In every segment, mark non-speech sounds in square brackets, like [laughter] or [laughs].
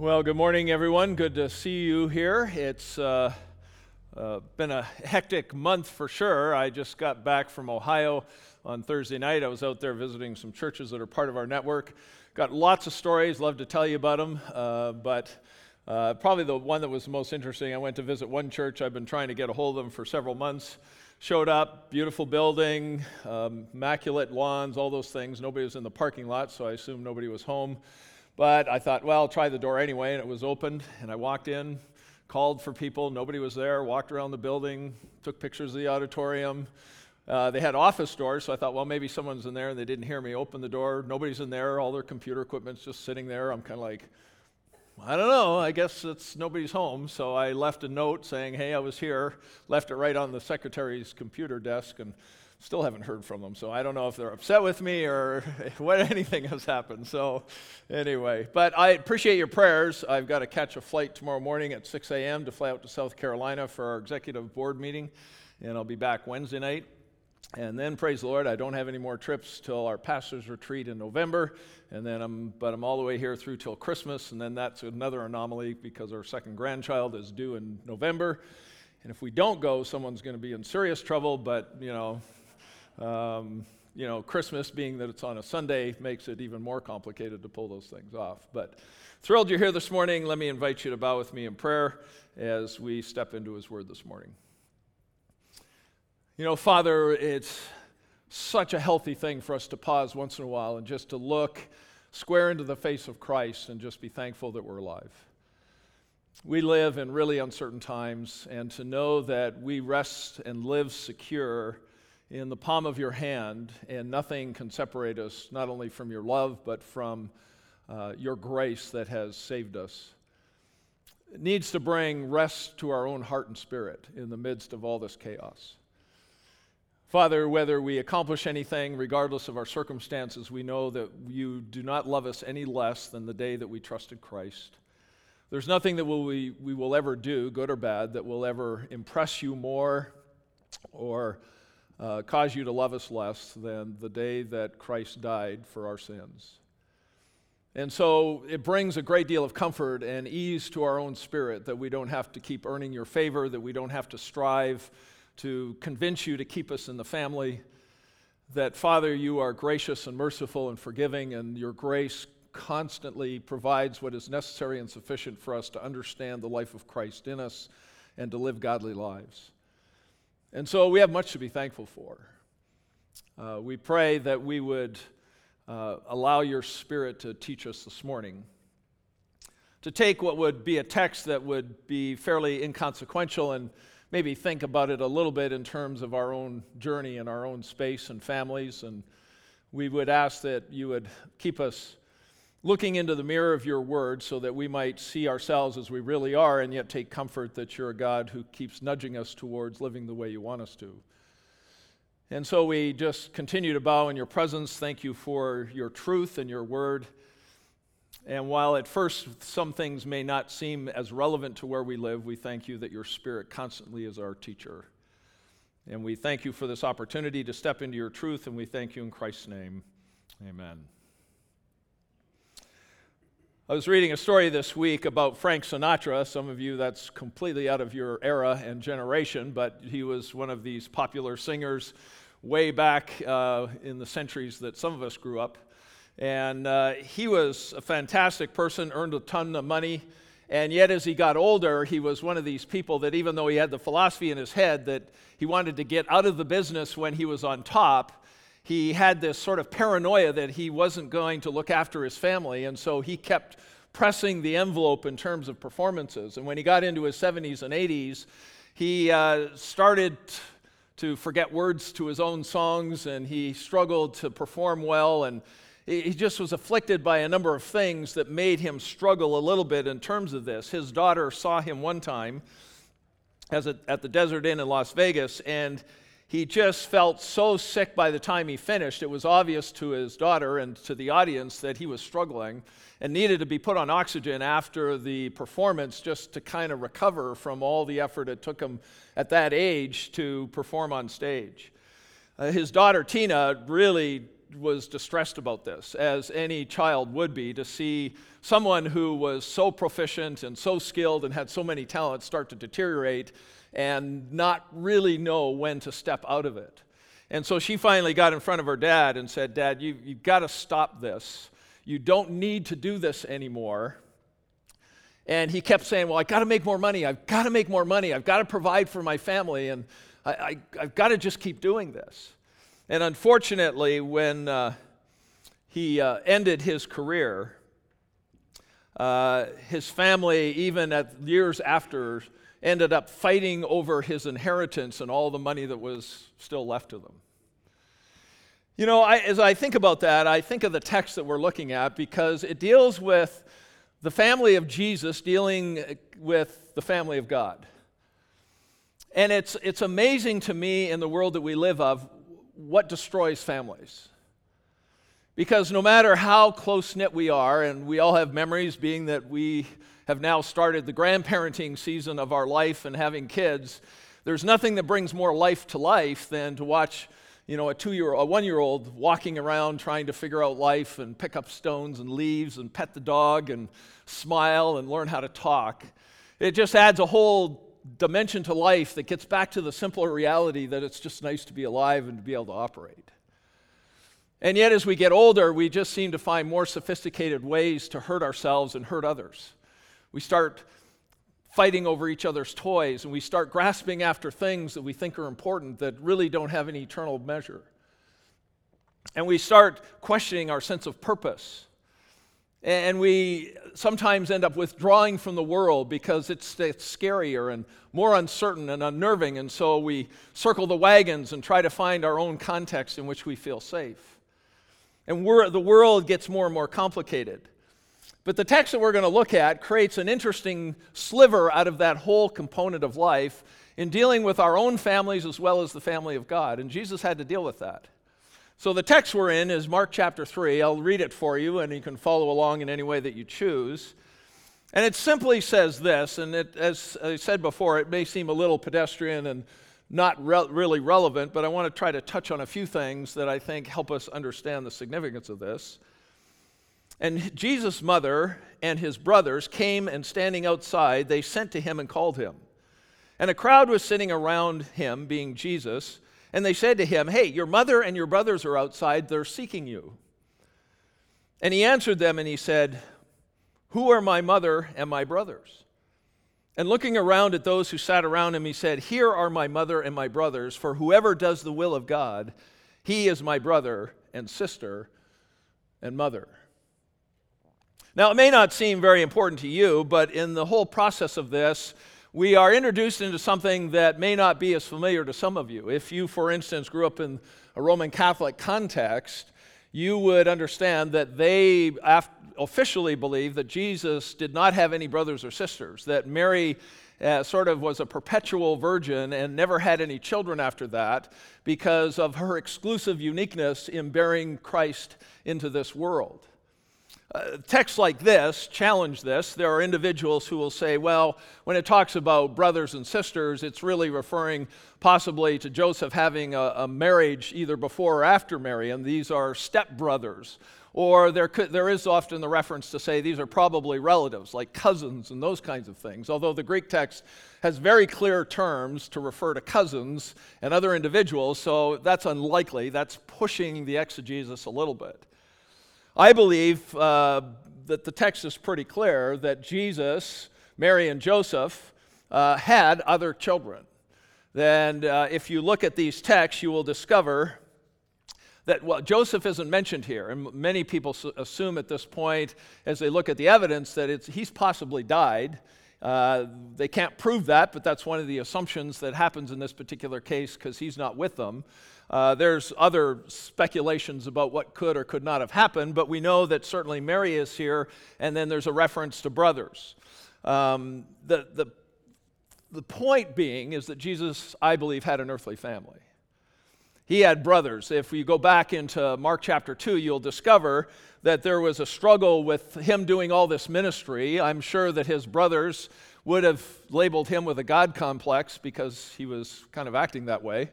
Well, good morning, everyone. Good to see you here. It's uh, uh, been a hectic month for sure. I just got back from Ohio on Thursday night. I was out there visiting some churches that are part of our network. Got lots of stories, love to tell you about them, uh, but uh, probably the one that was the most interesting, I went to visit one church. I've been trying to get a hold of them for several months. Showed up, beautiful building, um, immaculate lawns, all those things. Nobody was in the parking lot, so I assumed nobody was home. But I thought, well, I'll try the door anyway, and it was opened. And I walked in, called for people, nobody was there, walked around the building, took pictures of the auditorium. Uh, they had office doors, so I thought, well, maybe someone's in there, and they didn't hear me open the door. Nobody's in there, all their computer equipment's just sitting there. I'm kind of like, I don't know, I guess it's nobody's home. So I left a note saying, hey, I was here, left it right on the secretary's computer desk, and Still haven't heard from them, so I don't know if they're upset with me or [laughs] what anything has happened. So, anyway, but I appreciate your prayers. I've got to catch a flight tomorrow morning at 6 a.m. to fly out to South Carolina for our executive board meeting, and I'll be back Wednesday night. And then, praise the Lord, I don't have any more trips till our pastor's retreat in November. And then I'm, but I'm all the way here through till Christmas. And then that's another anomaly because our second grandchild is due in November. And if we don't go, someone's going to be in serious trouble. But, you know, um, you know, Christmas being that it's on a Sunday makes it even more complicated to pull those things off. But thrilled you're here this morning. Let me invite you to bow with me in prayer as we step into His Word this morning. You know, Father, it's such a healthy thing for us to pause once in a while and just to look square into the face of Christ and just be thankful that we're alive. We live in really uncertain times, and to know that we rest and live secure in the palm of your hand, and nothing can separate us not only from your love, but from uh, your grace that has saved us. It needs to bring rest to our own heart and spirit in the midst of all this chaos. Father, whether we accomplish anything, regardless of our circumstances, we know that you do not love us any less than the day that we trusted Christ. There's nothing that we, we will ever do, good or bad, that will ever impress you more or uh, cause you to love us less than the day that Christ died for our sins. And so it brings a great deal of comfort and ease to our own spirit that we don't have to keep earning your favor, that we don't have to strive to convince you to keep us in the family. That, Father, you are gracious and merciful and forgiving, and your grace constantly provides what is necessary and sufficient for us to understand the life of Christ in us and to live godly lives. And so we have much to be thankful for. Uh, we pray that we would uh, allow your Spirit to teach us this morning. To take what would be a text that would be fairly inconsequential and maybe think about it a little bit in terms of our own journey and our own space and families. And we would ask that you would keep us looking into the mirror of your word so that we might see ourselves as we really are and yet take comfort that you're a God who keeps nudging us towards living the way you want us to. And so we just continue to bow in your presence. Thank you for your truth and your word. And while at first some things may not seem as relevant to where we live, we thank you that your spirit constantly is our teacher. And we thank you for this opportunity to step into your truth, and we thank you in Christ's name. Amen. I was reading a story this week about Frank Sinatra. Some of you, that's completely out of your era and generation, but he was one of these popular singers way back uh, in the centuries that some of us grew up. And uh, he was a fantastic person, earned a ton of money. And yet, as he got older, he was one of these people that, even though he had the philosophy in his head that he wanted to get out of the business when he was on top, he had this sort of paranoia that he wasn't going to look after his family, and so he kept pressing the envelope in terms of performances. And when he got into his 70s and 80s, he uh, started to forget words to his own songs, and he struggled to perform well, and he just was afflicted by a number of things that made him struggle a little bit in terms of this. His daughter saw him one time a, at the Desert Inn in Las Vegas, and he just felt so sick by the time he finished. It was obvious to his daughter and to the audience that he was struggling and needed to be put on oxygen after the performance just to kind of recover from all the effort it took him at that age to perform on stage. Uh, his daughter Tina really was distressed about this, as any child would be, to see someone who was so proficient and so skilled and had so many talents start to deteriorate and not really know when to step out of it. And so she finally got in front of her dad and said, Dad, you, you've got to stop this. You don't need to do this anymore. And he kept saying, Well, I've got to make more money. I've got to make more money. I've got to provide for my family. And I, I, have got to just keep doing this. And unfortunately, when uh, he uh, ended his career, uh, his family, even at years after, ended up fighting over his inheritance and all the money that was still left to them. You know, I, as I think about that, I think of the text that we're looking at because it deals with the family of Jesus dealing with the family of God. And it's, it's amazing to me in the world that we live of what destroys families. Because no matter how close knit we are, and we all have memories, being that we have now started the grandparenting season of our life and having kids, there's nothing that brings more life to life than to watch, you know, a two-year, a one-year-old walking around trying to figure out life and pick up stones and leaves and pet the dog and smile and learn how to talk. It just adds a whole dimension to life that gets back to the simpler reality that it's just nice to be alive and to be able to operate. And yet, as we get older, we just seem to find more sophisticated ways to hurt ourselves and hurt others. We start fighting over each other's toys, and we start grasping after things that we think are important that really don't have any eternal measure. And we start questioning our sense of purpose. And we sometimes end up withdrawing from the world because it's, it's, scarier and more uncertain and unnerving. And so we circle the wagons and try to find our own context in which we feel safe. And the world gets more and more complicated. But the text that we're going to look at creates an interesting sliver out of that whole component of life in dealing with our own families as well as the family of God. And Jesus had to deal with that. So the text we're in is Mark chapter 3. I'll read it for you, and you can follow along in any way that you choose. And it simply says this, and it, as I said before, it may seem a little pedestrian and not re- really relevant, but I want to try to touch on a few things that I think help us understand the significance of this. And Jesus' mother and his brothers came and standing outside, they sent to him and called him. And a crowd was sitting around him, being Jesus. And they said to him, Hey, your mother and your brothers are outside, they're seeking you. And he answered them and he said, Who are my mother and my brothers? And looking around at those who sat around him, he said, Here are my mother and my brothers, for whoever does the will of God, he is my brother and sister and mother. Now, it may not seem very important to you, but in the whole process of this, we are introduced into something that may not be as familiar to some of you. If you, for instance, grew up in a Roman Catholic context, you would understand that they officially believe that Jesus did not have any brothers or sisters, that Mary uh, sort of was a perpetual virgin and never had any children after that because of her exclusive uniqueness in bearing Christ into this world. Uh, texts like this challenge this. There are individuals who will say, well, when it talks about brothers and sisters, it's really referring possibly to Joseph having a, a marriage either before or after Mary, and these are stepbrothers. Or there, could, there is often the reference to say these are probably relatives, like cousins and those kinds of things. Although the Greek text has very clear terms to refer to cousins and other individuals, so that's unlikely. That's pushing the exegesis a little bit. I believe uh, that the text is pretty clear that Jesus, Mary, and Joseph uh, had other children. And uh, if you look at these texts, you will discover that well, Joseph isn't mentioned here, and many people assume at this point, as they look at the evidence, that it's, he's possibly died. Uh, they can't prove that, but that's one of the assumptions that happens in this particular case because he's not with them. Uh, there's other speculations about what could or could not have happened, but we know that certainly Mary is here, and then there's a reference to brothers. Um, the, the, the point being is that Jesus, I believe, had an earthly family. He had brothers. If you go back into Mark chapter 2, you'll discover that there was a struggle with him doing all this ministry. I'm sure that his brothers would have labeled him with a God complex because he was kind of acting that way.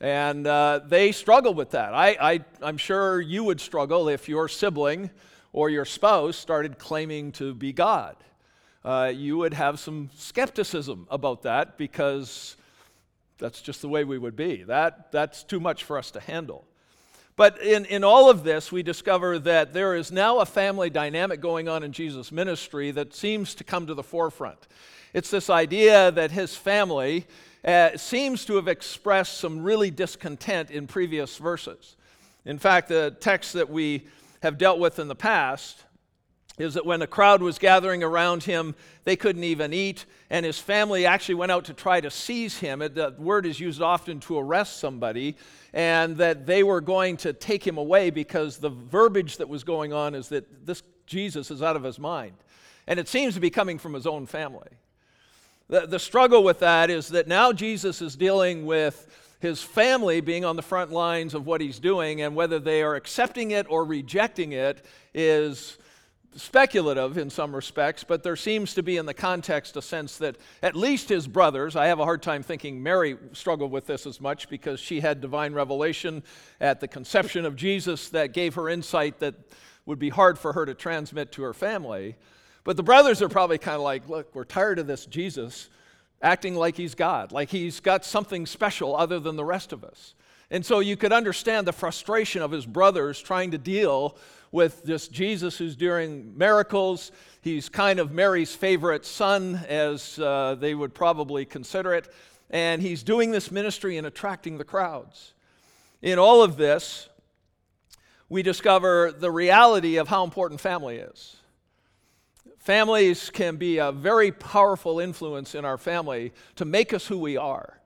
And uh, they struggle with that. I, I, am sure you would struggle if your sibling or your spouse started claiming to be God. Uh, you would have some skepticism about that because that's just the way we would be. That, that's too much for us to handle. But in, in all of this, we discover that there is now a family dynamic going on in Jesus' ministry that seems to come to the forefront. It's this idea that his family uh, seems to have expressed some really discontent in previous verses. In fact, the text that we have dealt with in the past is that when a crowd was gathering around him, they couldn't even eat, and his family actually went out to try to seize him. The word is used often to arrest somebody, and that they were going to take him away because the verbiage that was going on is that this Jesus is out of his mind. And it seems to be coming from his own family. The, the struggle with that is that now Jesus is dealing with his family being on the front lines of what he's doing, and whether they are accepting it or rejecting it is speculative in some respects, but there seems to be in the context a sense that at least his brothers, I have a hard time thinking Mary struggled with this as much because she had divine revelation at the conception of Jesus that gave her insight that would be hard for her to transmit to her family. But the brothers are probably kind of like, look, we're tired of this Jesus acting like he's God, like he's got something special other than the rest of us. And so you could understand the frustration of his brothers trying to deal with this Jesus who's doing miracles. He's kind of Mary's favorite son, as uh, they would probably consider it. And he's doing this ministry and attracting the crowds. In all of this, we discover the reality of how important family is. Families can be a very powerful influence in our family to make us who we are.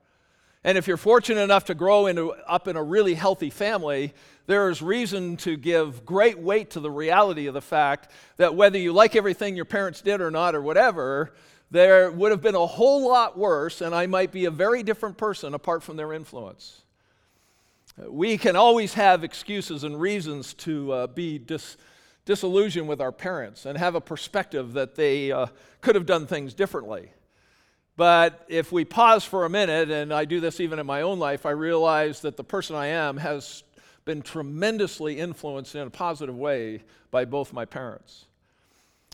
And if you're fortunate enough to grow into, up in a really healthy family, there is reason to give great weight to the reality of the fact that whether you like everything your parents did or not, or whatever, there would have been a whole lot worse, and I might be a very different person apart from their influence. We can always have excuses and reasons to uh, be dis- disillusioned with our parents and have a perspective that they uh, could have done things differently. But if we pause for a minute, and I do this even in my own life, I realize that the person I am has been tremendously influenced in a positive way by both my parents.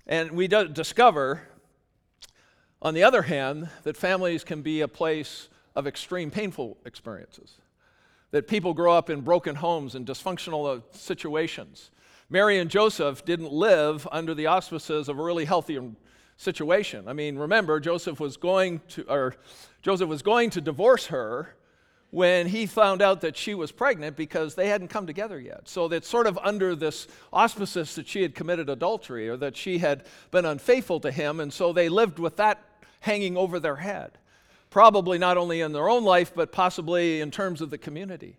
And we discover, on the other hand, that families can be a place of extreme painful experiences. That people grow up in broken homes and dysfunctional uh, situations. Mary and Joseph didn't live under the auspices of a really healthy situation. I mean, remember, Joseph was going to, or Joseph was going to divorce her when he found out that she was pregnant because they hadn't come together yet. So that's sort of under this auspices that she had committed adultery or that she had been unfaithful to him, and so they lived with that hanging over their head. Probably not only in their own life, but possibly in terms of the community.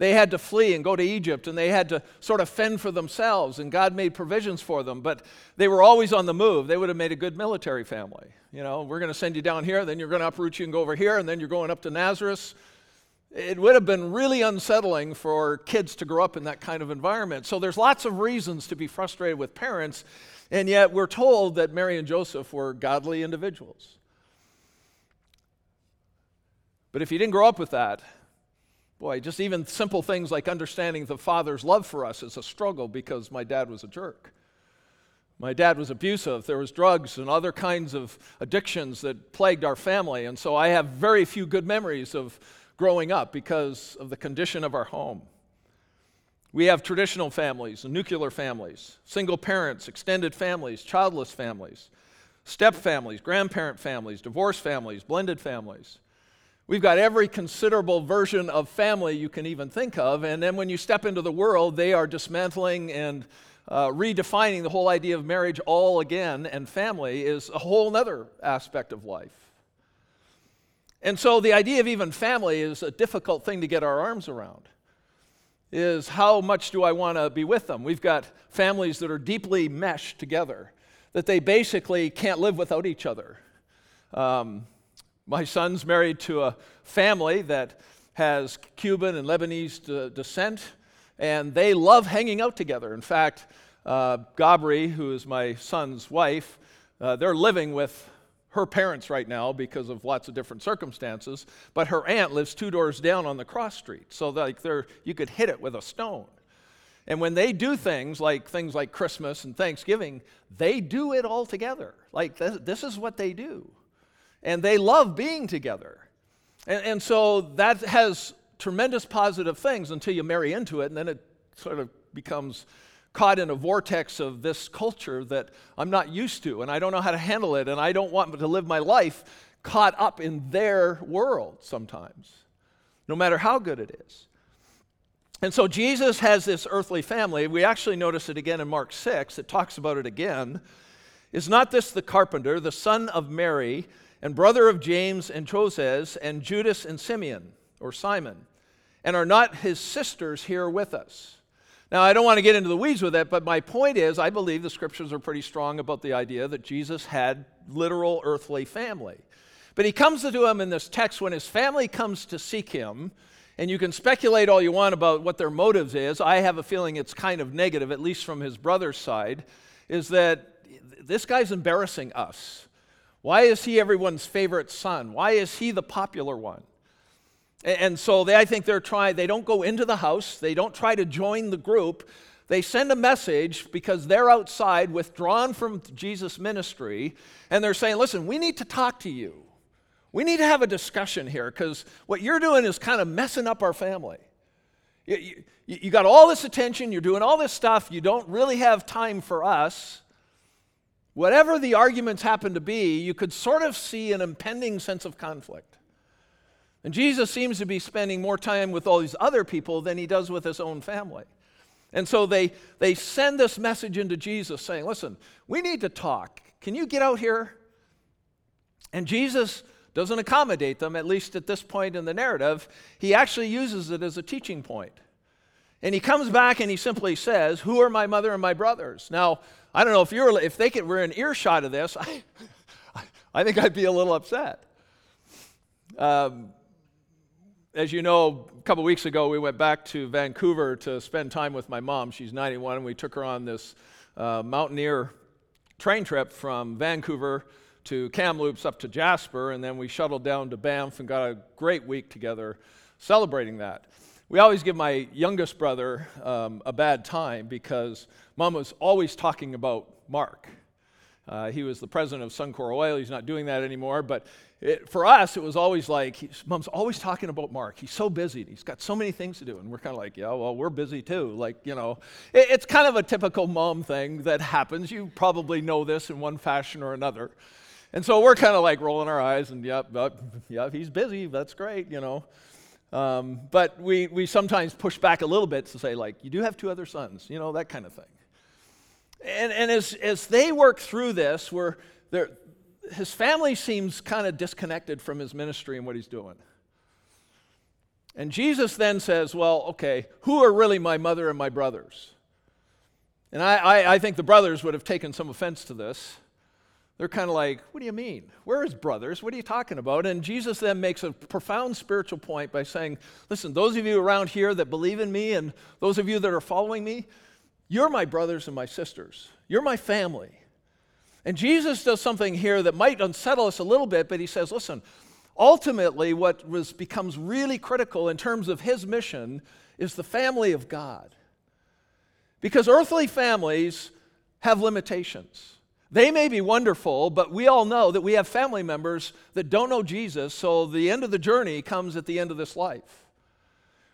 They had to flee and go to Egypt, and they had to sort of fend for themselves, and God made provisions for them, but they were always on the move. They would have made a good military family. You know, we're going to send you down here, then you're going to uproot you and go over here, and then you're going up to Nazareth. It would have been really unsettling for kids to grow up in that kind of environment. So there's lots of reasons to be frustrated with parents, and yet we're told that Mary and Joseph were godly individuals. But if you didn't grow up with that, Boy, just even simple things like understanding the Father's love for us is a struggle because my dad was a jerk. My dad was abusive. There was drugs and other kinds of addictions that plagued our family. And so I have very few good memories of growing up because of the condition of our home. We have traditional families, nuclear families, single parents, extended families, childless families, step families, grandparent families, divorced families, blended families. We've got every considerable version of family you can even think of. And then when you step into the world, they are dismantling and uh, redefining the whole idea of marriage all again, and family is a whole other aspect of life. And so the idea of even family is a difficult thing to get our arms around. Is how much do I want to be with them? We've got families that are deeply meshed together, that they basically can't live without each other. Um, my son's married to a family that has Cuban and Lebanese de- descent, and they love hanging out together. In fact, uh, Gabri, who is my son's wife, uh, they're living with her parents right now because of lots of different circumstances, but her aunt lives two doors down on the cross street. So like there you could hit it with a stone. And when they do things like things like Christmas and Thanksgiving, they do it all together. Like this, this is what they do. And they love being together. And, and so that has tremendous positive things until you marry into it, and then it sort of becomes caught in a vortex of this culture that I'm not used to, and I don't know how to handle it, and I don't want to live my life caught up in their world sometimes, no matter how good it is. And so Jesus has this earthly family. We actually notice it again in Mark 6. It talks about it again. Is not this the carpenter, the son of Mary, and brother of James and Joses, and Judas and Simeon, or Simon? And are not his sisters here with us? Now, I don't want to get into the weeds with that, but my point is I believe the scriptures are pretty strong about the idea that Jesus had literal earthly family. But he comes to him in this text when his family comes to seek him, and you can speculate all you want about what their motives is. I have a feeling it's kind of negative, at least from his brother's side, is that this guy's embarrassing us. Why is he everyone's favorite son? Why is he the popular one? And so they, I think they're trying, they don't go into the house, they don't try to join the group. They send a message because they're outside, withdrawn from Jesus' ministry, and they're saying, Listen, we need to talk to you. We need to have a discussion here because what you're doing is kind of messing up our family. You, you, you, got all this attention, you're doing all this stuff, you don't really have time for us. Whatever the arguments happen to be, you could sort of see an impending sense of conflict. And Jesus seems to be spending more time with all these other people than he does with his own family. And so they, they send this message into Jesus saying, Listen, we need to talk. Can you get out here? And Jesus doesn't accommodate them, at least at this point in the narrative. He actually uses it as a teaching point. And he comes back and he simply says, Who are my mother and my brothers? Now, I don't know if you're if they could, were in earshot of this, [laughs] I, I think I'd be a little upset. Um, as you know, a couple weeks ago, we went back to Vancouver to spend time with my mom. She's 91, and we took her on this uh, mountaineer train trip from Vancouver to Kamloops up to Jasper, and then we shuttled down to Banff and got a great week together celebrating that. We always give my youngest brother um, a bad time because mom was always talking about Mark. Uh, he was the president of Suncor Oil. He's not doing that anymore, but it, for us, it was always like, mom's always talking about Mark. He's so busy. He's got so many things to do. And we're kind of like, yeah, well, we're busy too. Like, you know, it, it's kind of a typical mom thing that happens. You probably know this in one fashion or another. And so we're kind of like rolling our eyes and, yep, yep, yep, he's busy. That's great, you know. Um, but we, we sometimes push back a little bit to say, like, you do have two other sons, you know, that kind of thing. And, and as, as they work through this, we're, his family seems kind of disconnected from his ministry and what he's doing. And Jesus then says, Well, okay, who are really my mother and my brothers? And I, I, I think the brothers would have taken some offense to this. They're kind of like, What do you mean? Where is brothers? What are you talking about? And Jesus then makes a profound spiritual point by saying, Listen, those of you around here that believe in me and those of you that are following me, you're my brothers and my sisters. You're my family. And Jesus does something here that might unsettle us a little bit, but he says, listen, ultimately, what was, becomes really critical in terms of his mission is the family of God. Because earthly families have limitations. They may be wonderful, but we all know that we have family members that don't know Jesus, so the end of the journey comes at the end of this life.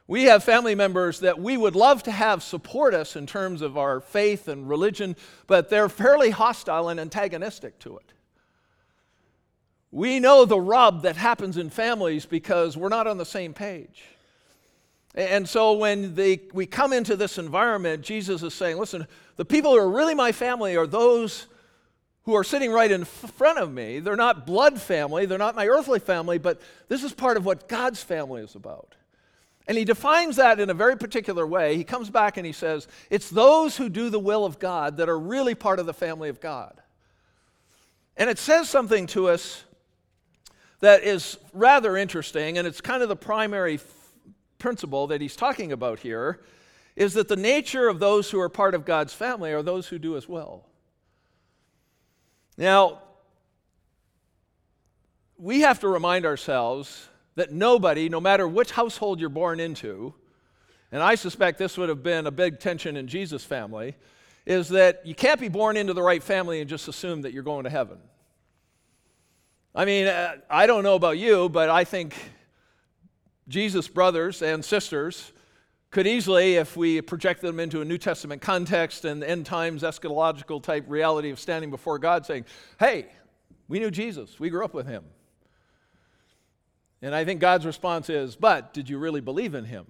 We have family members that we would love to have support us in terms of our faith and religion, but they're fairly hostile and antagonistic to it. We know the rub that happens in families because we're not on the same page. And so when they, we come into this environment, Jesus is saying, listen, the people who are really my family are those who are sitting right in front of me. They're not blood family, they're not my earthly family, but this is part of what God's family is about. And he defines that in a very particular way. He comes back and he says, It's those who do the will of God that are really part of the family of God. And it says something to us that is rather interesting, and it's kind of the primary f- principle that he's talking about here is that the nature of those who are part of God's family are those who do as well. Now, we have to remind ourselves that nobody, no matter which household you're born into, and I suspect this would have been a big tension in Jesus' family, is that you can't be born into the right family and just assume that you're going to heaven. I mean, uh, I don't know about you, but I think Jesus' brothers and sisters could easily, if we project them into a New Testament context and end times eschatological type reality of standing before God, saying, Hey, we knew Jesus, we grew up with him. And I think God's response is, But did you really believe in him?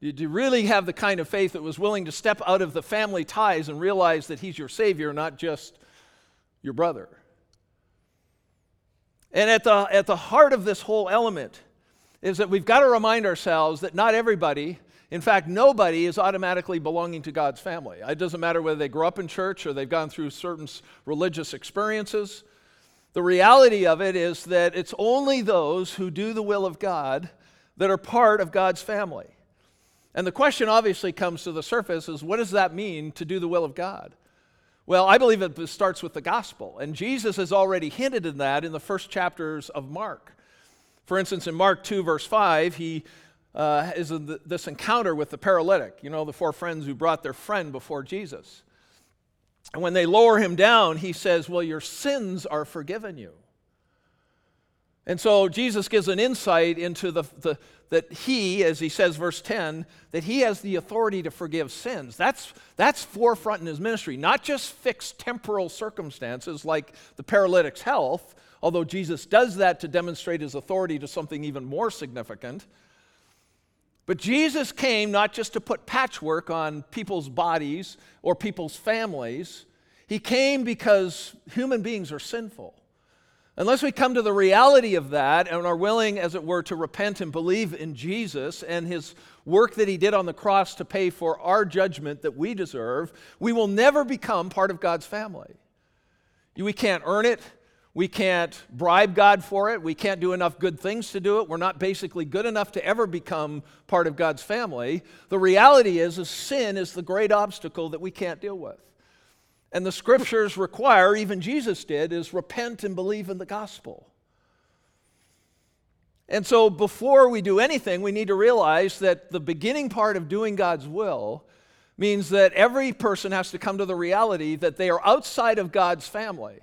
Did you really have the kind of faith that was willing to step out of the family ties and realize that he's your Savior, not just your brother? And at the, at the heart of this whole element is that we've got to remind ourselves that not everybody, in fact, nobody is automatically belonging to God's family. It doesn't matter whether they grew up in church or they've gone through certain religious experiences. The reality of it is that it's only those who do the will of God that are part of God's family. And the question obviously comes to the surface is what does that mean to do the will of God? Well, I believe it starts with the gospel. And Jesus has already hinted in that in the first chapters of Mark. For instance, in Mark 2, verse 5, he uh, is in this encounter with the paralytic, you know, the four friends who brought their friend before Jesus. And when they lower him down, he says, Well, your sins are forgiven you. And so Jesus gives an insight into the, the, that he, as he says, verse 10, that he has the authority to forgive sins. That's, that's forefront in his ministry, not just fixed temporal circumstances like the paralytic's health, although Jesus does that to demonstrate his authority to something even more significant. But Jesus came not just to put patchwork on people's bodies or people's families, He came because human beings are sinful. Unless we come to the reality of that and are willing, as it were, to repent and believe in Jesus and His work that He did on the cross to pay for our judgment that we deserve, we will never become part of God's family. We can't earn it. We can't bribe God for it. We can't do enough good things to do it. We're not basically good enough to ever become part of God's family. The reality is, is sin is the great obstacle that we can't deal with. And the scriptures require, even Jesus did, is repent and believe in the gospel. And so before we do anything, we need to realize that the beginning part of doing God's will means that every person has to come to the reality that they are outside of God's family.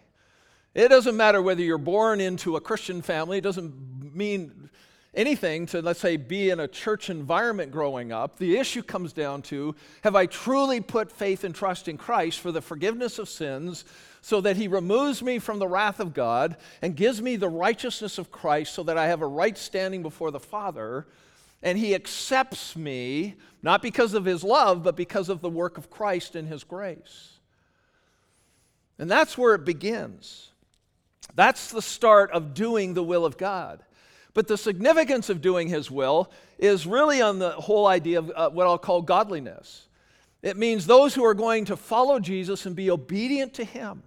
It doesn't matter whether you're born into a Christian family, it doesn't mean anything to, let's say, be in a church environment growing up. The issue comes down to have I truly put faith and trust in Christ for the forgiveness of sins so that he removes me from the wrath of God and gives me the righteousness of Christ so that I have a right standing before the Father? And he accepts me, not because of his love, but because of the work of Christ and his grace. And that's where it begins. That's the start of doing the will of God. But the significance of doing His will is really on the whole idea of uh, what I'll call godliness. It means those who are going to follow Jesus and be obedient to Him.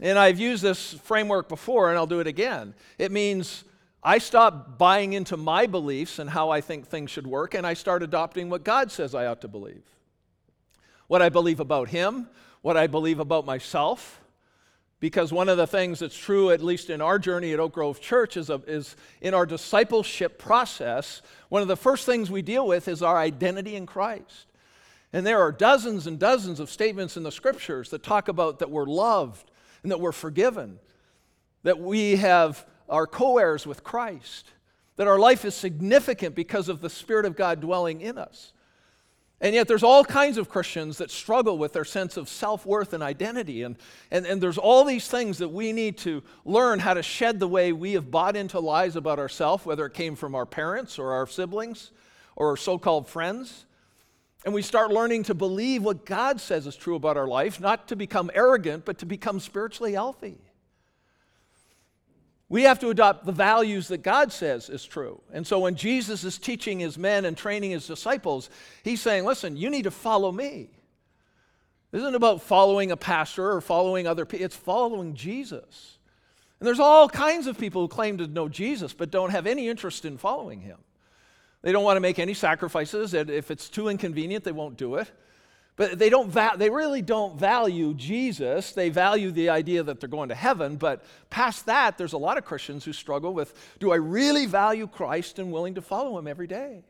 And I've used this framework before, and I'll do it again. It means I stop buying into my beliefs and how I think things should work, and I start adopting what God says I ought to believe. What I believe about Him, what I believe about myself, because one of the things that's true, at least in our journey at Oak Grove Church, is, a, is in our discipleship process, one of the first things we deal with is our identity in Christ. And there are dozens and dozens of statements in the scriptures that talk about that we're loved and that we're forgiven, that we have our co heirs with Christ, that our life is significant because of the Spirit of God dwelling in us. And yet, there's all kinds of Christians that struggle with their sense of self worth and identity. And, and, and there's all these things that we need to learn how to shed the way we have bought into lies about ourselves, whether it came from our parents or our siblings or so called friends. And we start learning to believe what God says is true about our life, not to become arrogant, but to become spiritually healthy. We have to adopt the values that God says is true. And so when Jesus is teaching his men and training his disciples, he's saying, listen, you need to follow me. This isn't about following a pastor or following other people, it's following Jesus. And there's all kinds of people who claim to know Jesus but don't have any interest in following him. They don't want to make any sacrifices. If it's too inconvenient, they won't do it. But they, don't va- they really don't value Jesus. They value the idea that they're going to heaven. But past that, there's a lot of Christians who struggle with do I really value Christ and willing to follow him every day?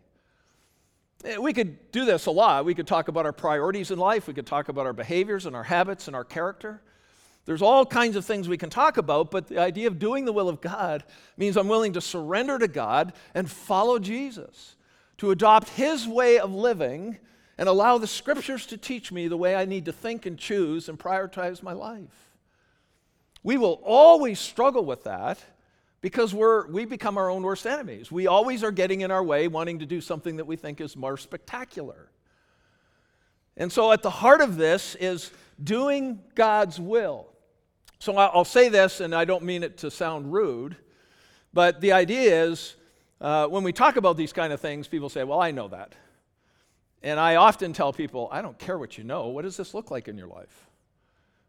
Eh, we could do this a lot. We could talk about our priorities in life, we could talk about our behaviors and our habits and our character. There's all kinds of things we can talk about, but the idea of doing the will of God means I'm willing to surrender to God and follow Jesus, to adopt His way of living and allow the scriptures to teach me the way I need to think and choose and prioritize my life. We will always struggle with that because we're, we become our own worst enemies. We always are getting in our way, wanting to do something that we think is more spectacular. And so, at the heart of this is doing God's will. So, I'll say this, and I don't mean it to sound rude, but the idea is uh, when we talk about these kind of things, people say, Well, I know that. And I often tell people, I don't care what you know. What does this look like in your life?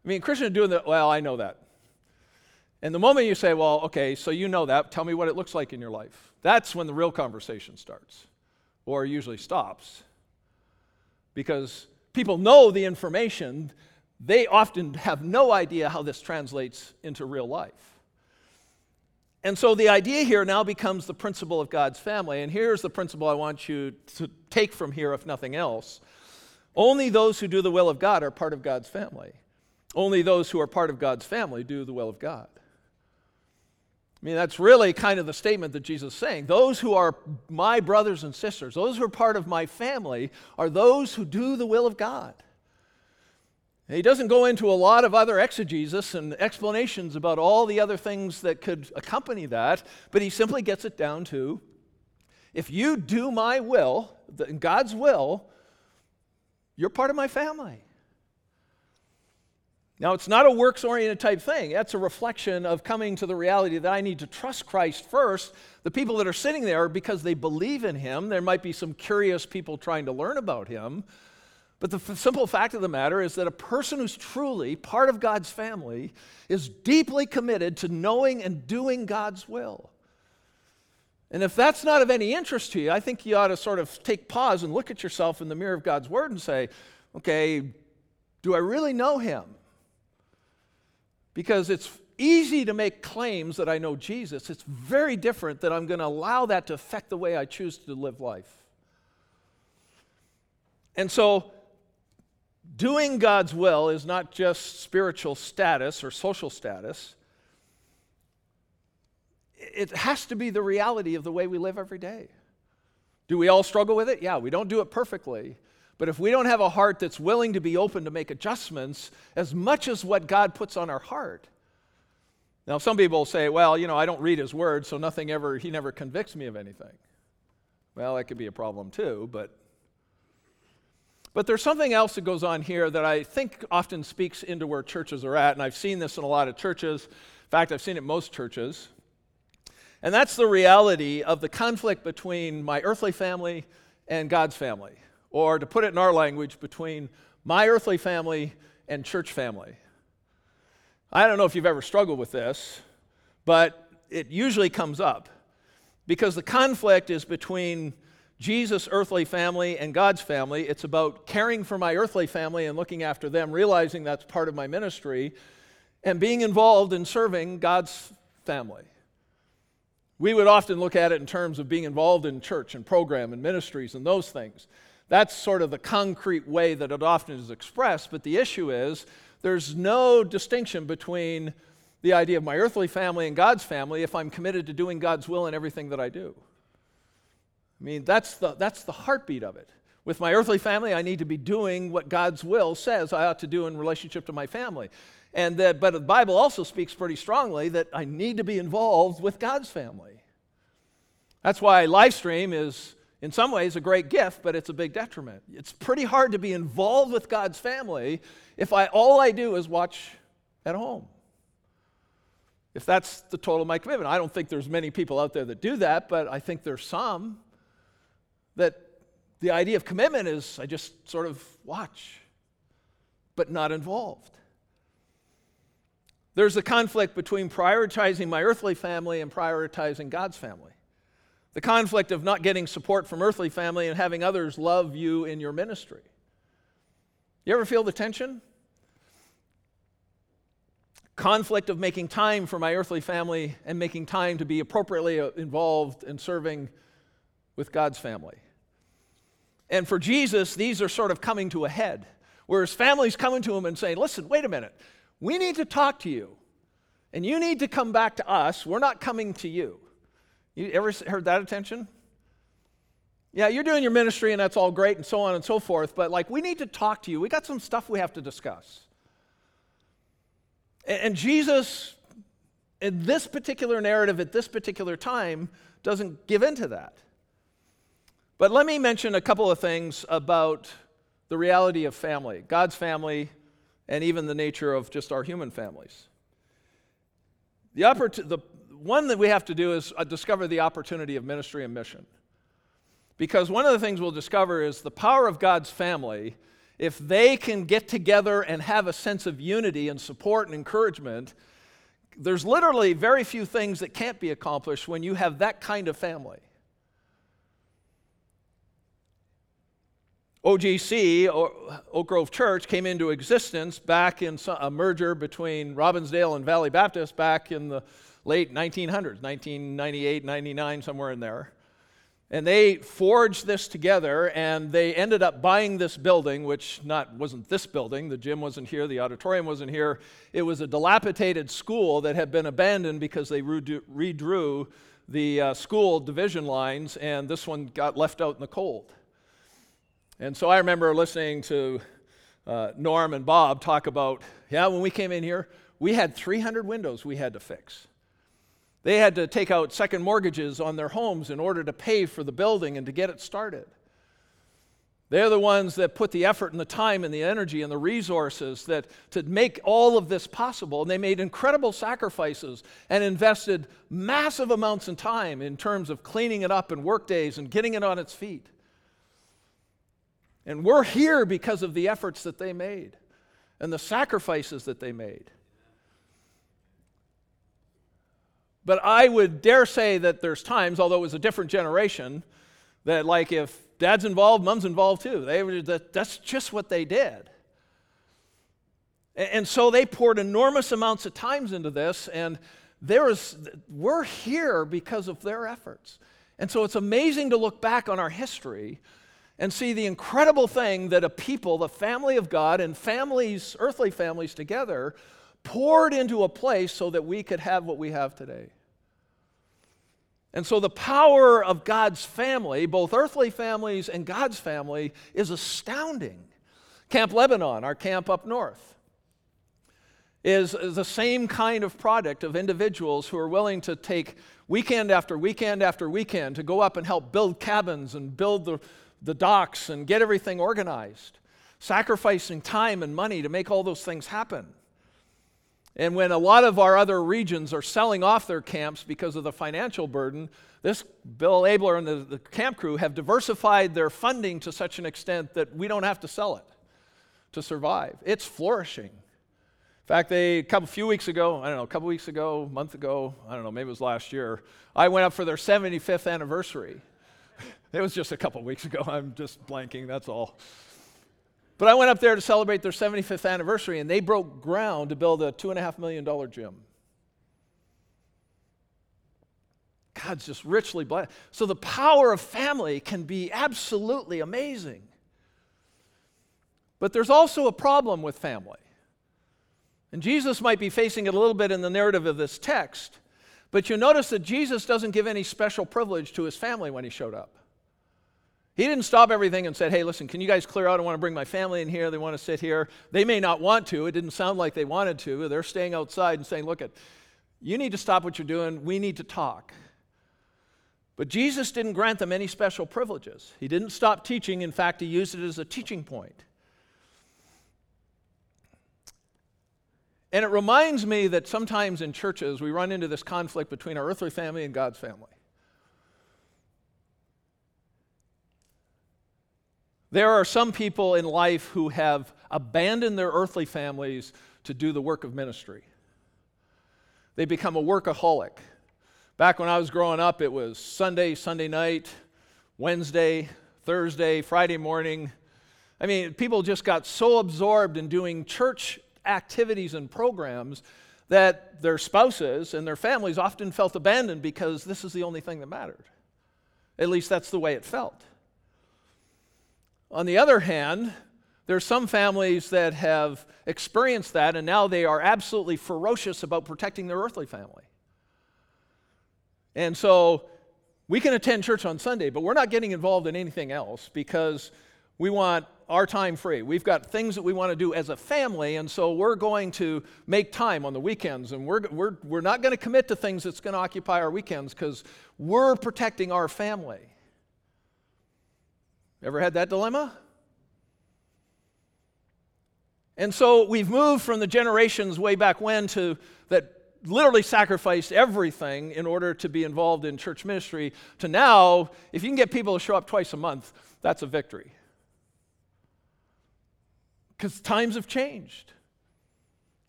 I mean, Christians doing that. Well, I know that. And the moment you say, well, okay, so you know that, tell me what it looks like in your life, that's when the real conversation starts, or usually stops. Because people know the information, they often have no idea how this translates into real life. And so the idea here now becomes the principle of God's family. And here's the principle I want you to take from here, if nothing else. Only those who do the will of God are part of God's family. Only those who are part of God's family do the will of God. I mean, that's really kind of the statement that Jesus is saying. Those who are my brothers and sisters, those who are part of my family, are those who do the will of God. He doesn't go into a lot of other exegesis and explanations about all the other things that could accompany that, but he simply gets it down to if you do my will, God's will, you're part of my family. Now, it's not a works oriented type thing. That's a reflection of coming to the reality that I need to trust Christ first. The people that are sitting there because they believe in Him. There might be some curious people trying to learn about Him. But the f- simple fact of the matter is that a person who's truly part of God's family is deeply committed to knowing and doing God's will. And if that's not of any interest to you, I think you ought to sort of take pause and look at yourself in the mirror of God's Word and say, okay, do I really know Him? Because it's easy to make claims that I know Jesus. It's very different that I'm going to allow that to affect the way I choose to live life. And so, doing God's will is not just spiritual status or social status, it has to be the reality of the way we live every day. Do we all struggle with it? Yeah, we don't do it perfectly. But if we don't have a heart that's willing to be open to make adjustments as much as what God puts on our heart. Now, some people say, well, you know, I don't read his word, so nothing ever, he never convicts me of anything. Well, that could be a problem too, but. But there's something else that goes on here that I think often speaks into where churches are at, and I've seen this in a lot of churches. In fact, I've seen it most churches. And that's the reality of the conflict between my earthly family and God's family or to put it in our language, between my earthly family and church family. I don't know if you've ever struggled with this, but it usually comes up because the conflict is between Jesus' earthly family and God's family. It's about caring for my earthly family and looking after them, realizing that's part of my ministry, and being involved in serving God's family. We would often look at it in terms of being involved in church and program and ministries and those things. That's sort of the concrete way that it often is expressed, but the issue is there's no distinction between the idea of my earthly family and God's family if I'm committed to doing God's will in everything that I do. I mean, that's the, that's the heartbeat of it. With my earthly family, I need to be doing what God's will says I ought to do in relationship to my family. And that, but the Bible also speaks pretty strongly that I need to be involved with God's family. That's why Livestream is in some ways a great gift, but it's a big detriment. It's pretty hard to be involved with God's family if I, all I do is watch at home. If that's the total of my commitment. I don't think there's many people out there that do that, but I think there's some that the idea of commitment is I just sort of watch, but not involved. There's a conflict between prioritizing my earthly family and prioritizing God's family. The conflict of not getting support from earthly family and having others love you in your ministry. You ever feel the tension? Conflict of making time for my earthly family and making time to be appropriately uh, involved in serving with God's family. And for Jesus, these are sort of coming to a head, where his families coming to him and saying, Listen, wait a minute, we need to talk to you, and you need to come back to us. We're not coming to you. You ever heard that attention? Yeah, you're doing your ministry and that's all great and so on and so forth, but like we need to talk to you. We got some stuff we have to discuss. And, and Jesus, in this particular narrative at this particular time, doesn't give in to that. But let me mention a couple of things about the reality of family, God's family, and even the nature of just our human families. The, oppor- the one that we have to do is uh, discover the opportunity of ministry and mission. Because one of the things we'll discover is the power of God's family, if they can get together and have a sense of unity and support and encouragement, there's literally very few things that can't be accomplished when you have that kind of family. OGC, Oak Grove Church, came into existence back in a merger between Robbinsdale and Valley Baptist back in the late 1900s, 1998, 99, somewhere in there. And they forged this together and they ended up buying this building, which not wasn't this building. The gym wasn't here, the auditorium wasn't here. It was a dilapidated school that had been abandoned because they redrew the uh, school division lines, and this one got left out in the cold. And so I remember listening to uh, Norm and Bob talk about, yeah, when we came in here, we had 300 windows we had to fix. They had to take out second mortgages on their homes in order to pay for the building and to get it started. They're the ones that put the effort and the time and the energy and the resources that to make all of this possible. And they made incredible sacrifices and invested massive amounts of time in terms of cleaning it up and work days and getting it on its feet. And we're here because of the efforts that they made and the sacrifices that they made. But I would dare say that there's times, although it was a different generation, that like if dad's involved, mom's involved too. They that, that's just what they did. And, and so they poured enormous amounts of times into this, and there is, we're here because of their efforts. And so it's amazing to look back on our history and see the incredible thing that a people, the family of God, and families, earthly families together, poured into a place so that we could have what we have today. And so the power of God's family, both earthly families and God's family, is astounding. Camp Lebanon, our camp up north, is, the same kind of product of individuals who are willing to take weekend after weekend after weekend to go up and help build cabins and build the, the docks and get everything organized, sacrificing time and money to make all those things happen. And when a lot of our other regions are selling off their camps because of the financial burden, this Bill Abler and the, the, camp crew have diversified their funding to such an extent that we don't have to sell it to survive. It's flourishing. In fact, they, a couple few weeks ago, I don't know, a couple weeks ago, a month ago, I don't know, maybe it was last year, I went up for their 75th anniversary. It was just a couple weeks ago. [laughs] I'm just blanking, that's all. But I went up there to celebrate their 75th anniversary, and they broke ground to build a $2.5 million gym. God's just richly blessed. So the power of family can be absolutely amazing. But there's also a problem with family. And Jesus might be facing it a little bit in the narrative of this text, but you notice that Jesus doesn't give any special privilege to his family when he showed up. He didn't stop everything and said, hey, listen, can you guys clear out? I want to bring my family in here. They want to sit here. They may not want to. It didn't sound like they wanted to. They're staying outside and saying, look, at, you need to stop what you're doing. We need to talk. But Jesus didn't grant them any special privileges. He didn't stop teaching. In fact, he used it as a teaching point. And it reminds me that sometimes in churches we run into this conflict between our earthly family and God's family. There are some people in life who have abandoned their earthly families to do the work of ministry. They become a workaholic. Back when I was growing up, it was Sunday, Sunday night, Wednesday, Thursday, Friday morning. I mean, people just got so absorbed in doing church activities and programs that their spouses and their families often felt abandoned because this is the only thing that mattered. At least that's the way it felt. On the other hand, there are some families that have experienced that and now they are absolutely ferocious about protecting their earthly family. And so we can attend church on Sunday, but we're not getting involved in anything else because we want our time free. We've got things that we want to do as a family, and so we're going to make time on the weekends, and we're, we're, we're not going to commit to things that's going to occupy our weekends because we're protecting our family. Ever had that dilemma? And so we've moved from the generations way back when to that literally sacrificed everything in order to be involved in church ministry to now, if you can get people to show up twice a month, that's a victory because times have changed.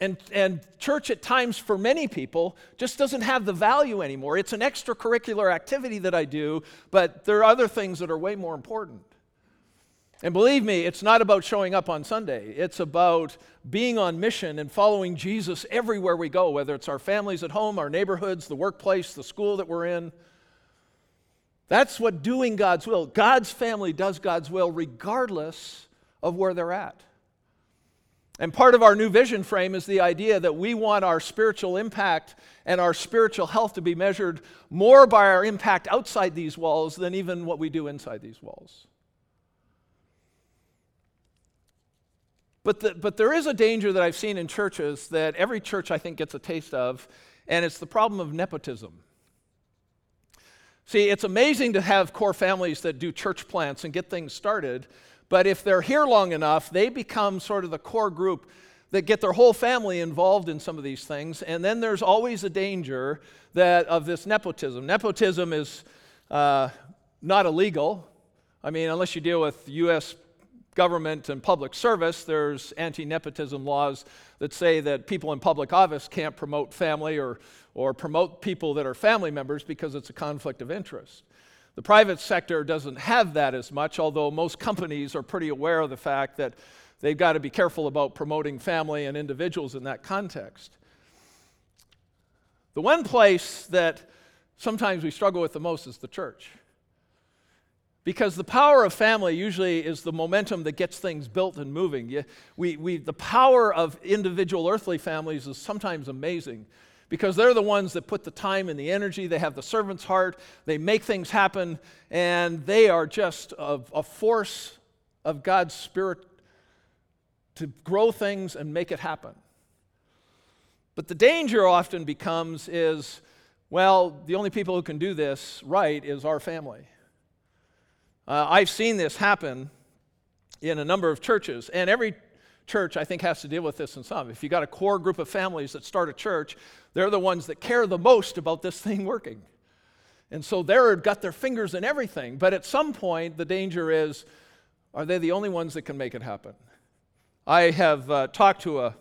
And, and church at times for many people just doesn't have the value anymore. It's an extracurricular activity that I do, but there are other things that are way more important. And believe me, it's not about showing up on Sunday. It's about being on mission and following Jesus everywhere we go, whether it's our families at home, our neighborhoods, the workplace, the school that we're in. That's what doing God's will. God's family does God's will regardless of where they're at. And part of our new vision frame is the idea that we want our spiritual impact and our spiritual health to be measured more by our impact outside these walls than even what we do inside these walls. But, the, but there is a danger that I've seen in churches that every church, I think, gets a taste of, and it's the problem of nepotism. See, it's amazing to have core families that do church plants and get things started, but if they're here long enough, they become sort of the core group that get their whole family involved in some of these things. And then there's always a danger that of this nepotism. Nepotism is uh, not illegal. I mean, unless you deal with U.S. government and public service, there's anti-nepotism laws that say that people in public office can't promote family or, or promote people that are family members because it's a conflict of interest. The private sector doesn't have that as much, although most companies are pretty aware of the fact that they've got to be careful about promoting family and individuals in that context. The one place that sometimes we struggle with the most is the church. Because the power of family usually is the momentum that gets things built and moving. We, we, the power of individual earthly families is sometimes amazing because they're the ones that put the time and the energy. They have the servant's heart. They make things happen, and they are just a, a force of God's Spirit to grow things and make it happen. But the danger often becomes is, well, the only people who can do this right is our family. Uh, I've seen this happen in a number of churches, and every church, I think, has to deal with this in some. If you've got a core group of families that start a church, they're the ones that care the most about this thing working. And so they've got their fingers in everything. But at some point, the danger is are they the only ones that can make it happen? I have uh, talked to a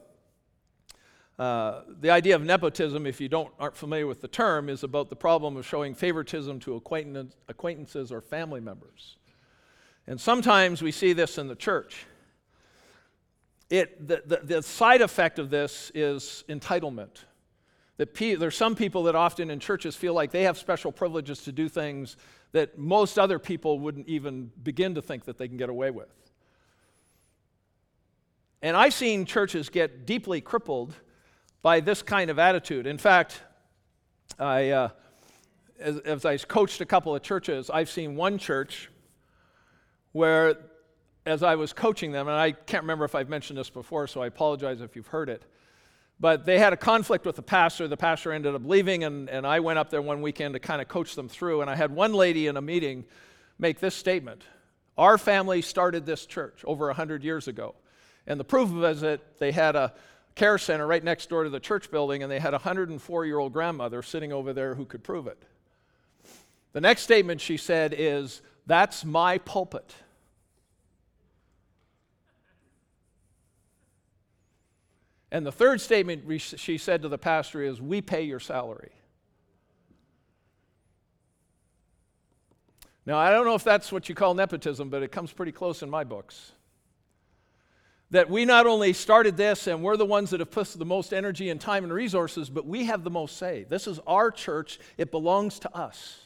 uh, the idea of nepotism, if you don't aren't familiar with the term, is about the problem of showing favoritism to acquaintance, acquaintances or family members. And sometimes we see this in the church it, the, the, the side effect of this is entitlement. That pe- there's some people that often in churches feel like they have special privileges to do things that most other people wouldn't even begin to think that they can get away with. And I've seen churches get deeply crippled by this kind of attitude. In fact, I, uh, as, as I coached a couple of churches, I've seen one church where as I was coaching them, and I can't remember if I've mentioned this before, so I apologize if you've heard it. But they had a conflict with the pastor. The pastor ended up leaving, and, and I went up there one weekend to kind of coach them through. And I had one lady in a meeting make this statement Our family started this church over 100 years ago. And the proof of it is that they had a care center right next door to the church building, and they had a 104 year old grandmother sitting over there who could prove it. The next statement she said is, That's my pulpit. And the third statement she said to the pastor is, We pay your salary. Now, I don't know if that's what you call nepotism, but it comes pretty close in my books. That we not only started this and we're the ones that have put the most energy and time and resources, but we have the most say. This is our church, it belongs to us.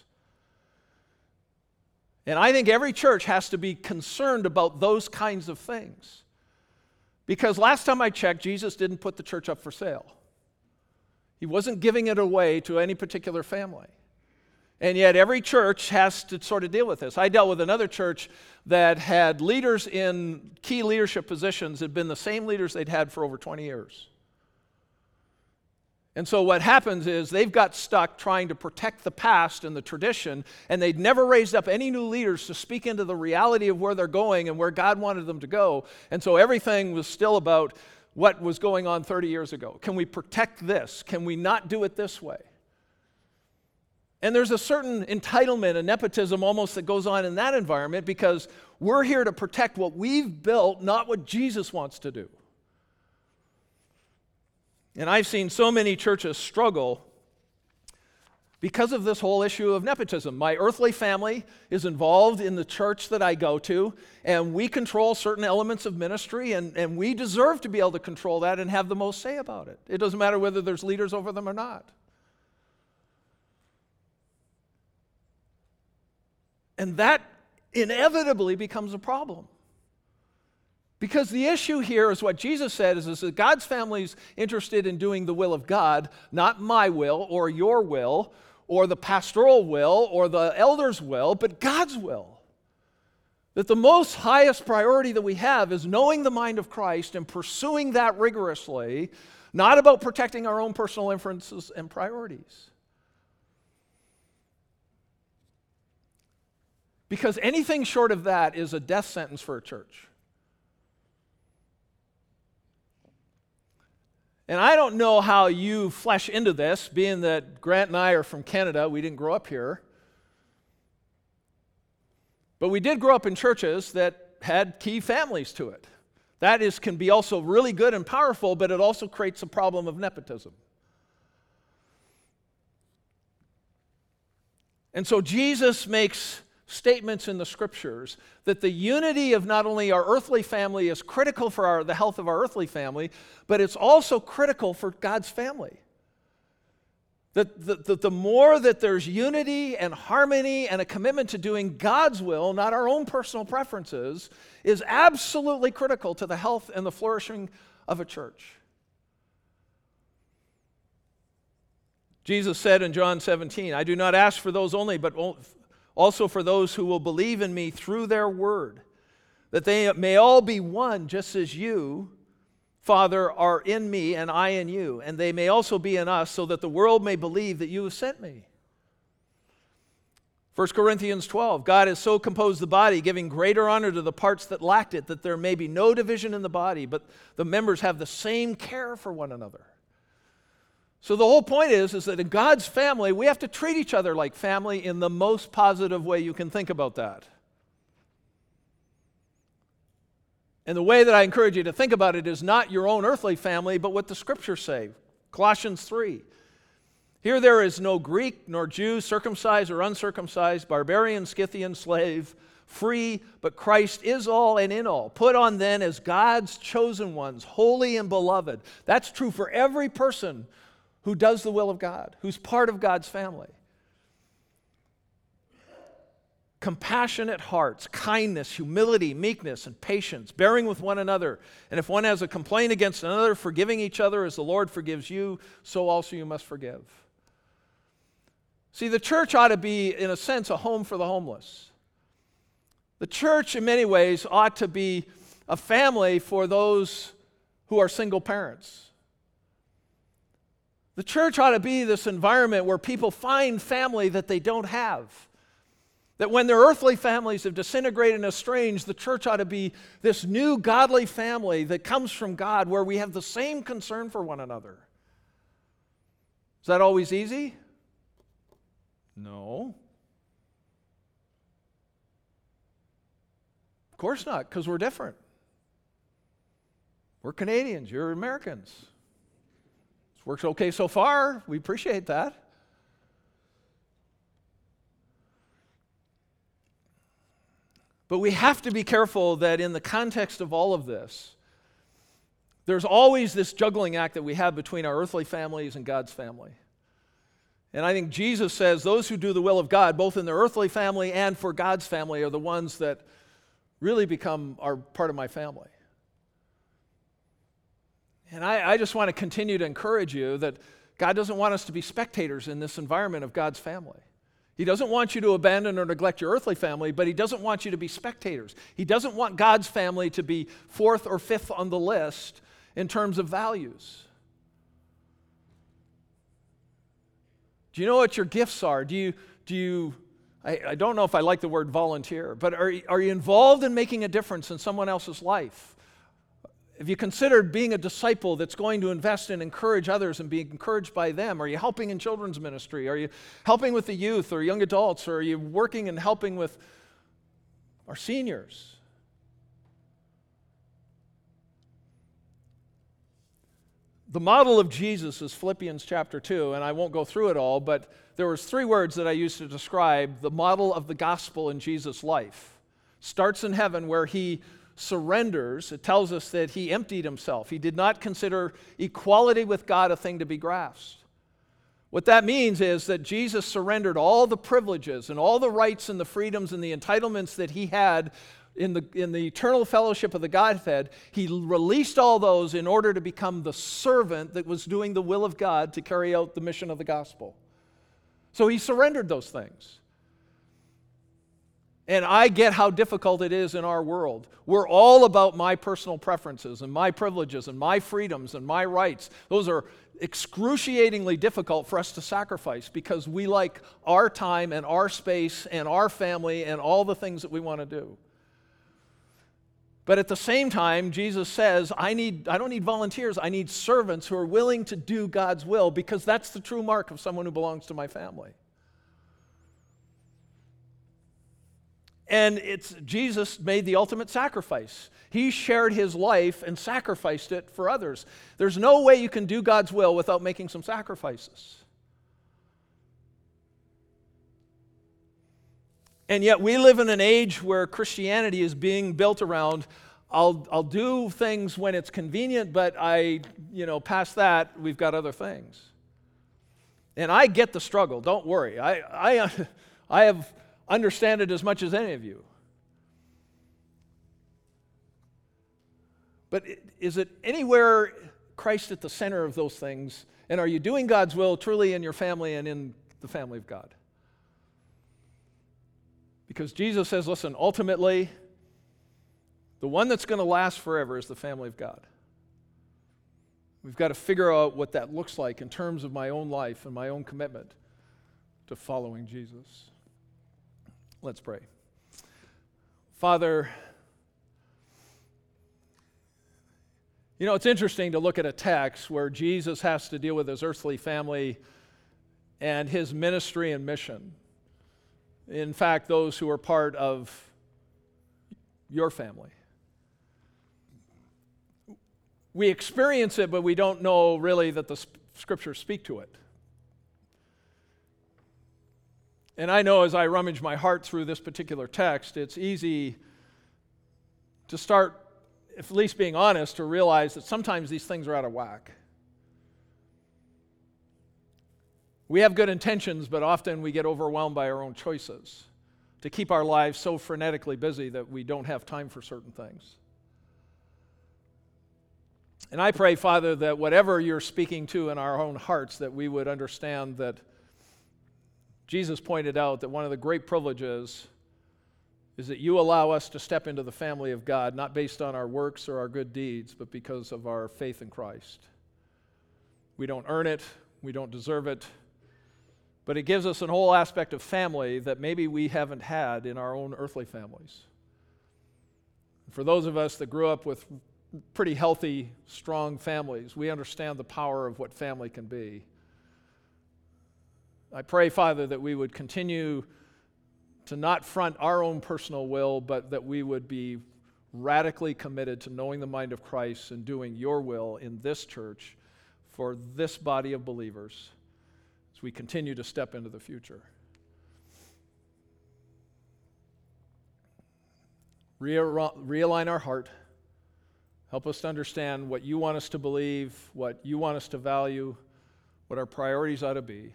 And I think every church has to be concerned about those kinds of things. Because last time I checked, Jesus didn't put the church up for sale. He wasn't giving it away to any particular family. And yet, every church has to sort of deal with this. I dealt with another church that had leaders in key leadership positions that had been the same leaders they'd had for over 20 years. And so, what happens is they've got stuck trying to protect the past and the tradition, and they'd never raised up any new leaders to speak into the reality of where they're going and where God wanted them to go. And so, everything was still about what was going on 30 years ago. Can we protect this? Can we not do it this way? And there's a certain entitlement and nepotism almost that goes on in that environment because we're here to protect what we've built, not what Jesus wants to do. And I've seen so many churches struggle because of this whole issue of nepotism. My earthly family is involved in the church that I go to, and we control certain elements of ministry, and, and we deserve to be able to control that and have the most say about it. It doesn't matter whether there's leaders over them or not. And that inevitably becomes a problem. Because the issue here is what Jesus said is, is that God's family is interested in doing the will of God, not my will or your will or the pastoral will or the elder's will, but God's will. That the most highest priority that we have is knowing the mind of Christ and pursuing that rigorously, not about protecting our own personal inferences and priorities. Because anything short of that is a death sentence for a church. And I don't know how you flesh into this, being that Grant and I are from Canada, we didn't grow up here. But we did grow up in churches that had key families to it. That is, can be also really good and powerful, but it also creates a problem of nepotism. And so Jesus makes statements in the scriptures that the unity of not only our earthly family is critical for our, the health of our earthly family, but it's also critical for God's family. That the, the, the more that there's unity and harmony and a commitment to doing God's will, not our own personal preferences, is absolutely critical to the health and the flourishing of a church. Jesus said in John 17, I do not ask for those only, but also for those who will believe in me through their word, that they may all be one, just as you, Father, are in me and I in you, and they may also be in us, so that the world may believe that you have sent me. 1 Corinthians 12 God has so composed the body, giving greater honor to the parts that lacked it, that there may be no division in the body, but the members have the same care for one another. So the whole point is, is that in God's family, we have to treat each other like family in the most positive way you can think about that. And the way that I encourage you to think about it is not your own earthly family, but what the scriptures say. Colossians 3. Here there is no Greek nor Jew, circumcised or uncircumcised, barbarian, Scythian, slave, free, but Christ is all and in all. Put on then as God's chosen ones, holy and beloved. That's true for every person who does the will of God, who's part of God's family. Compassionate hearts, kindness, humility, meekness, and patience, bearing with one another. And if one has a complaint against another, forgiving each other as the Lord forgives you, so also you must forgive. See, the church ought to be, in a sense, a home for the homeless. The church, in many ways, ought to be a family for those who are single parents the church ought to be this environment where people find family that they don't have. That when their earthly families have disintegrated and estranged, the church ought to be this new godly family that comes from God where we have the same concern for one another. Is that always easy? No. Of course not, because we're different. We're Canadians, you're Americans. Works okay so far. We appreciate that. But we have to be careful that in the context of all of this, there's always this juggling act that we have between our earthly families and God's family. And I think Jesus says those who do the will of God, both in their earthly family and for God's family, are the ones that really become are part of my family. And I, I just want to continue to encourage you that God doesn't want us to be spectators in this environment of God's family. He doesn't want you to abandon or neglect your earthly family, but He doesn't want you to be spectators. He doesn't want God's family to be fourth or fifth on the list in terms of values. Do you know what your gifts are? Do you, do you I, I don't know if I like the word volunteer, but are, are you involved in making a difference in someone else's life? Have you considered being a disciple that's going to invest and encourage others and be encouraged by them? Are you helping in children's ministry? Are you helping with the youth or young adults? Or are you working and helping with our seniors? the model of Jesus is Philippians chapter 2, and I won't go through it all, but there was three words that I used to describe the model of the gospel in Jesus' life. Starts in heaven where he surrenders. It tells us that he emptied himself. He did not consider equality with God a thing to be grasped. What that means is that Jesus surrendered all the privileges and all the rights and the freedoms and the entitlements that he had in the, in the eternal fellowship of the Godhead, he released all those in order to become the servant that was doing the will of God to carry out the mission of the gospel. So he surrendered those things. And I get how difficult it is in our world. We're all about my personal preferences and my privileges and my freedoms and my rights. Those are excruciatingly difficult for us to sacrifice because we like our time and our space and our family and all the things that we want to do. But at the same time, Jesus says, I, need, I don't need volunteers, I need servants who are willing to do God's will because that's the true mark of someone who belongs to my family. And it's Jesus made the ultimate sacrifice. He shared his life and sacrificed it for others. There's no way you can do God's will without making some sacrifices. And yet, we live in an age where Christianity is being built around I'll, I'll do things when it's convenient, but I, you know, past that, we've got other things. And I get the struggle, don't worry. I, I, [laughs] I have understand it as much as any of you. But is it anywhere Christ at the center of those things? And are you doing God's will truly in your family and in the family of God? Because Jesus says, listen, ultimately, the one that's going to last forever is the family of God. We've got to figure out what that looks like in terms of my own life and my own commitment to following Jesus. Let's pray. Father, you know, it's interesting to look at a text where Jesus has to deal with his earthly family and his ministry and mission in fact, those who are part of your family. We experience it, but we don't know really that the scriptures speak to it. And I know as I rummage my heart through this particular text, it's easy to start, at least being honest, to realize that sometimes these things are out of whack. We have good intentions, but often we get overwhelmed by our own choices to keep our lives so frenetically busy that we don't have time for certain things. And I pray, Father, that whatever you're speaking to in our own hearts, that we would understand that Jesus pointed out that one of the great privileges is that you allow us to step into the family of God, not based on our works or our good deeds, but because of our faith in Christ. We don't earn it, we don't deserve it, but it gives us an whole aspect of family that maybe we haven't had in our own earthly families. For those of us that grew up with pretty healthy, strong families, we understand the power of what family can be. I pray, Father, that we would continue to not front our own personal will, but that we would be radically committed to knowing the mind of Christ and doing your will in this church for this body of believers as we continue to step into the future. Realign our heart Help us to understand what you want us to believe, what you want us to value, what our priorities ought to be,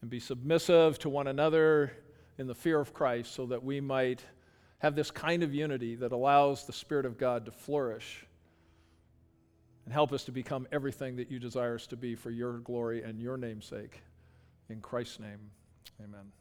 and be submissive to one another in the fear of Christ so that we might have this kind of unity that allows the Spirit of God to flourish and help us to become everything that you desire us to be for your glory and your name's sake. In Christ's name, amen.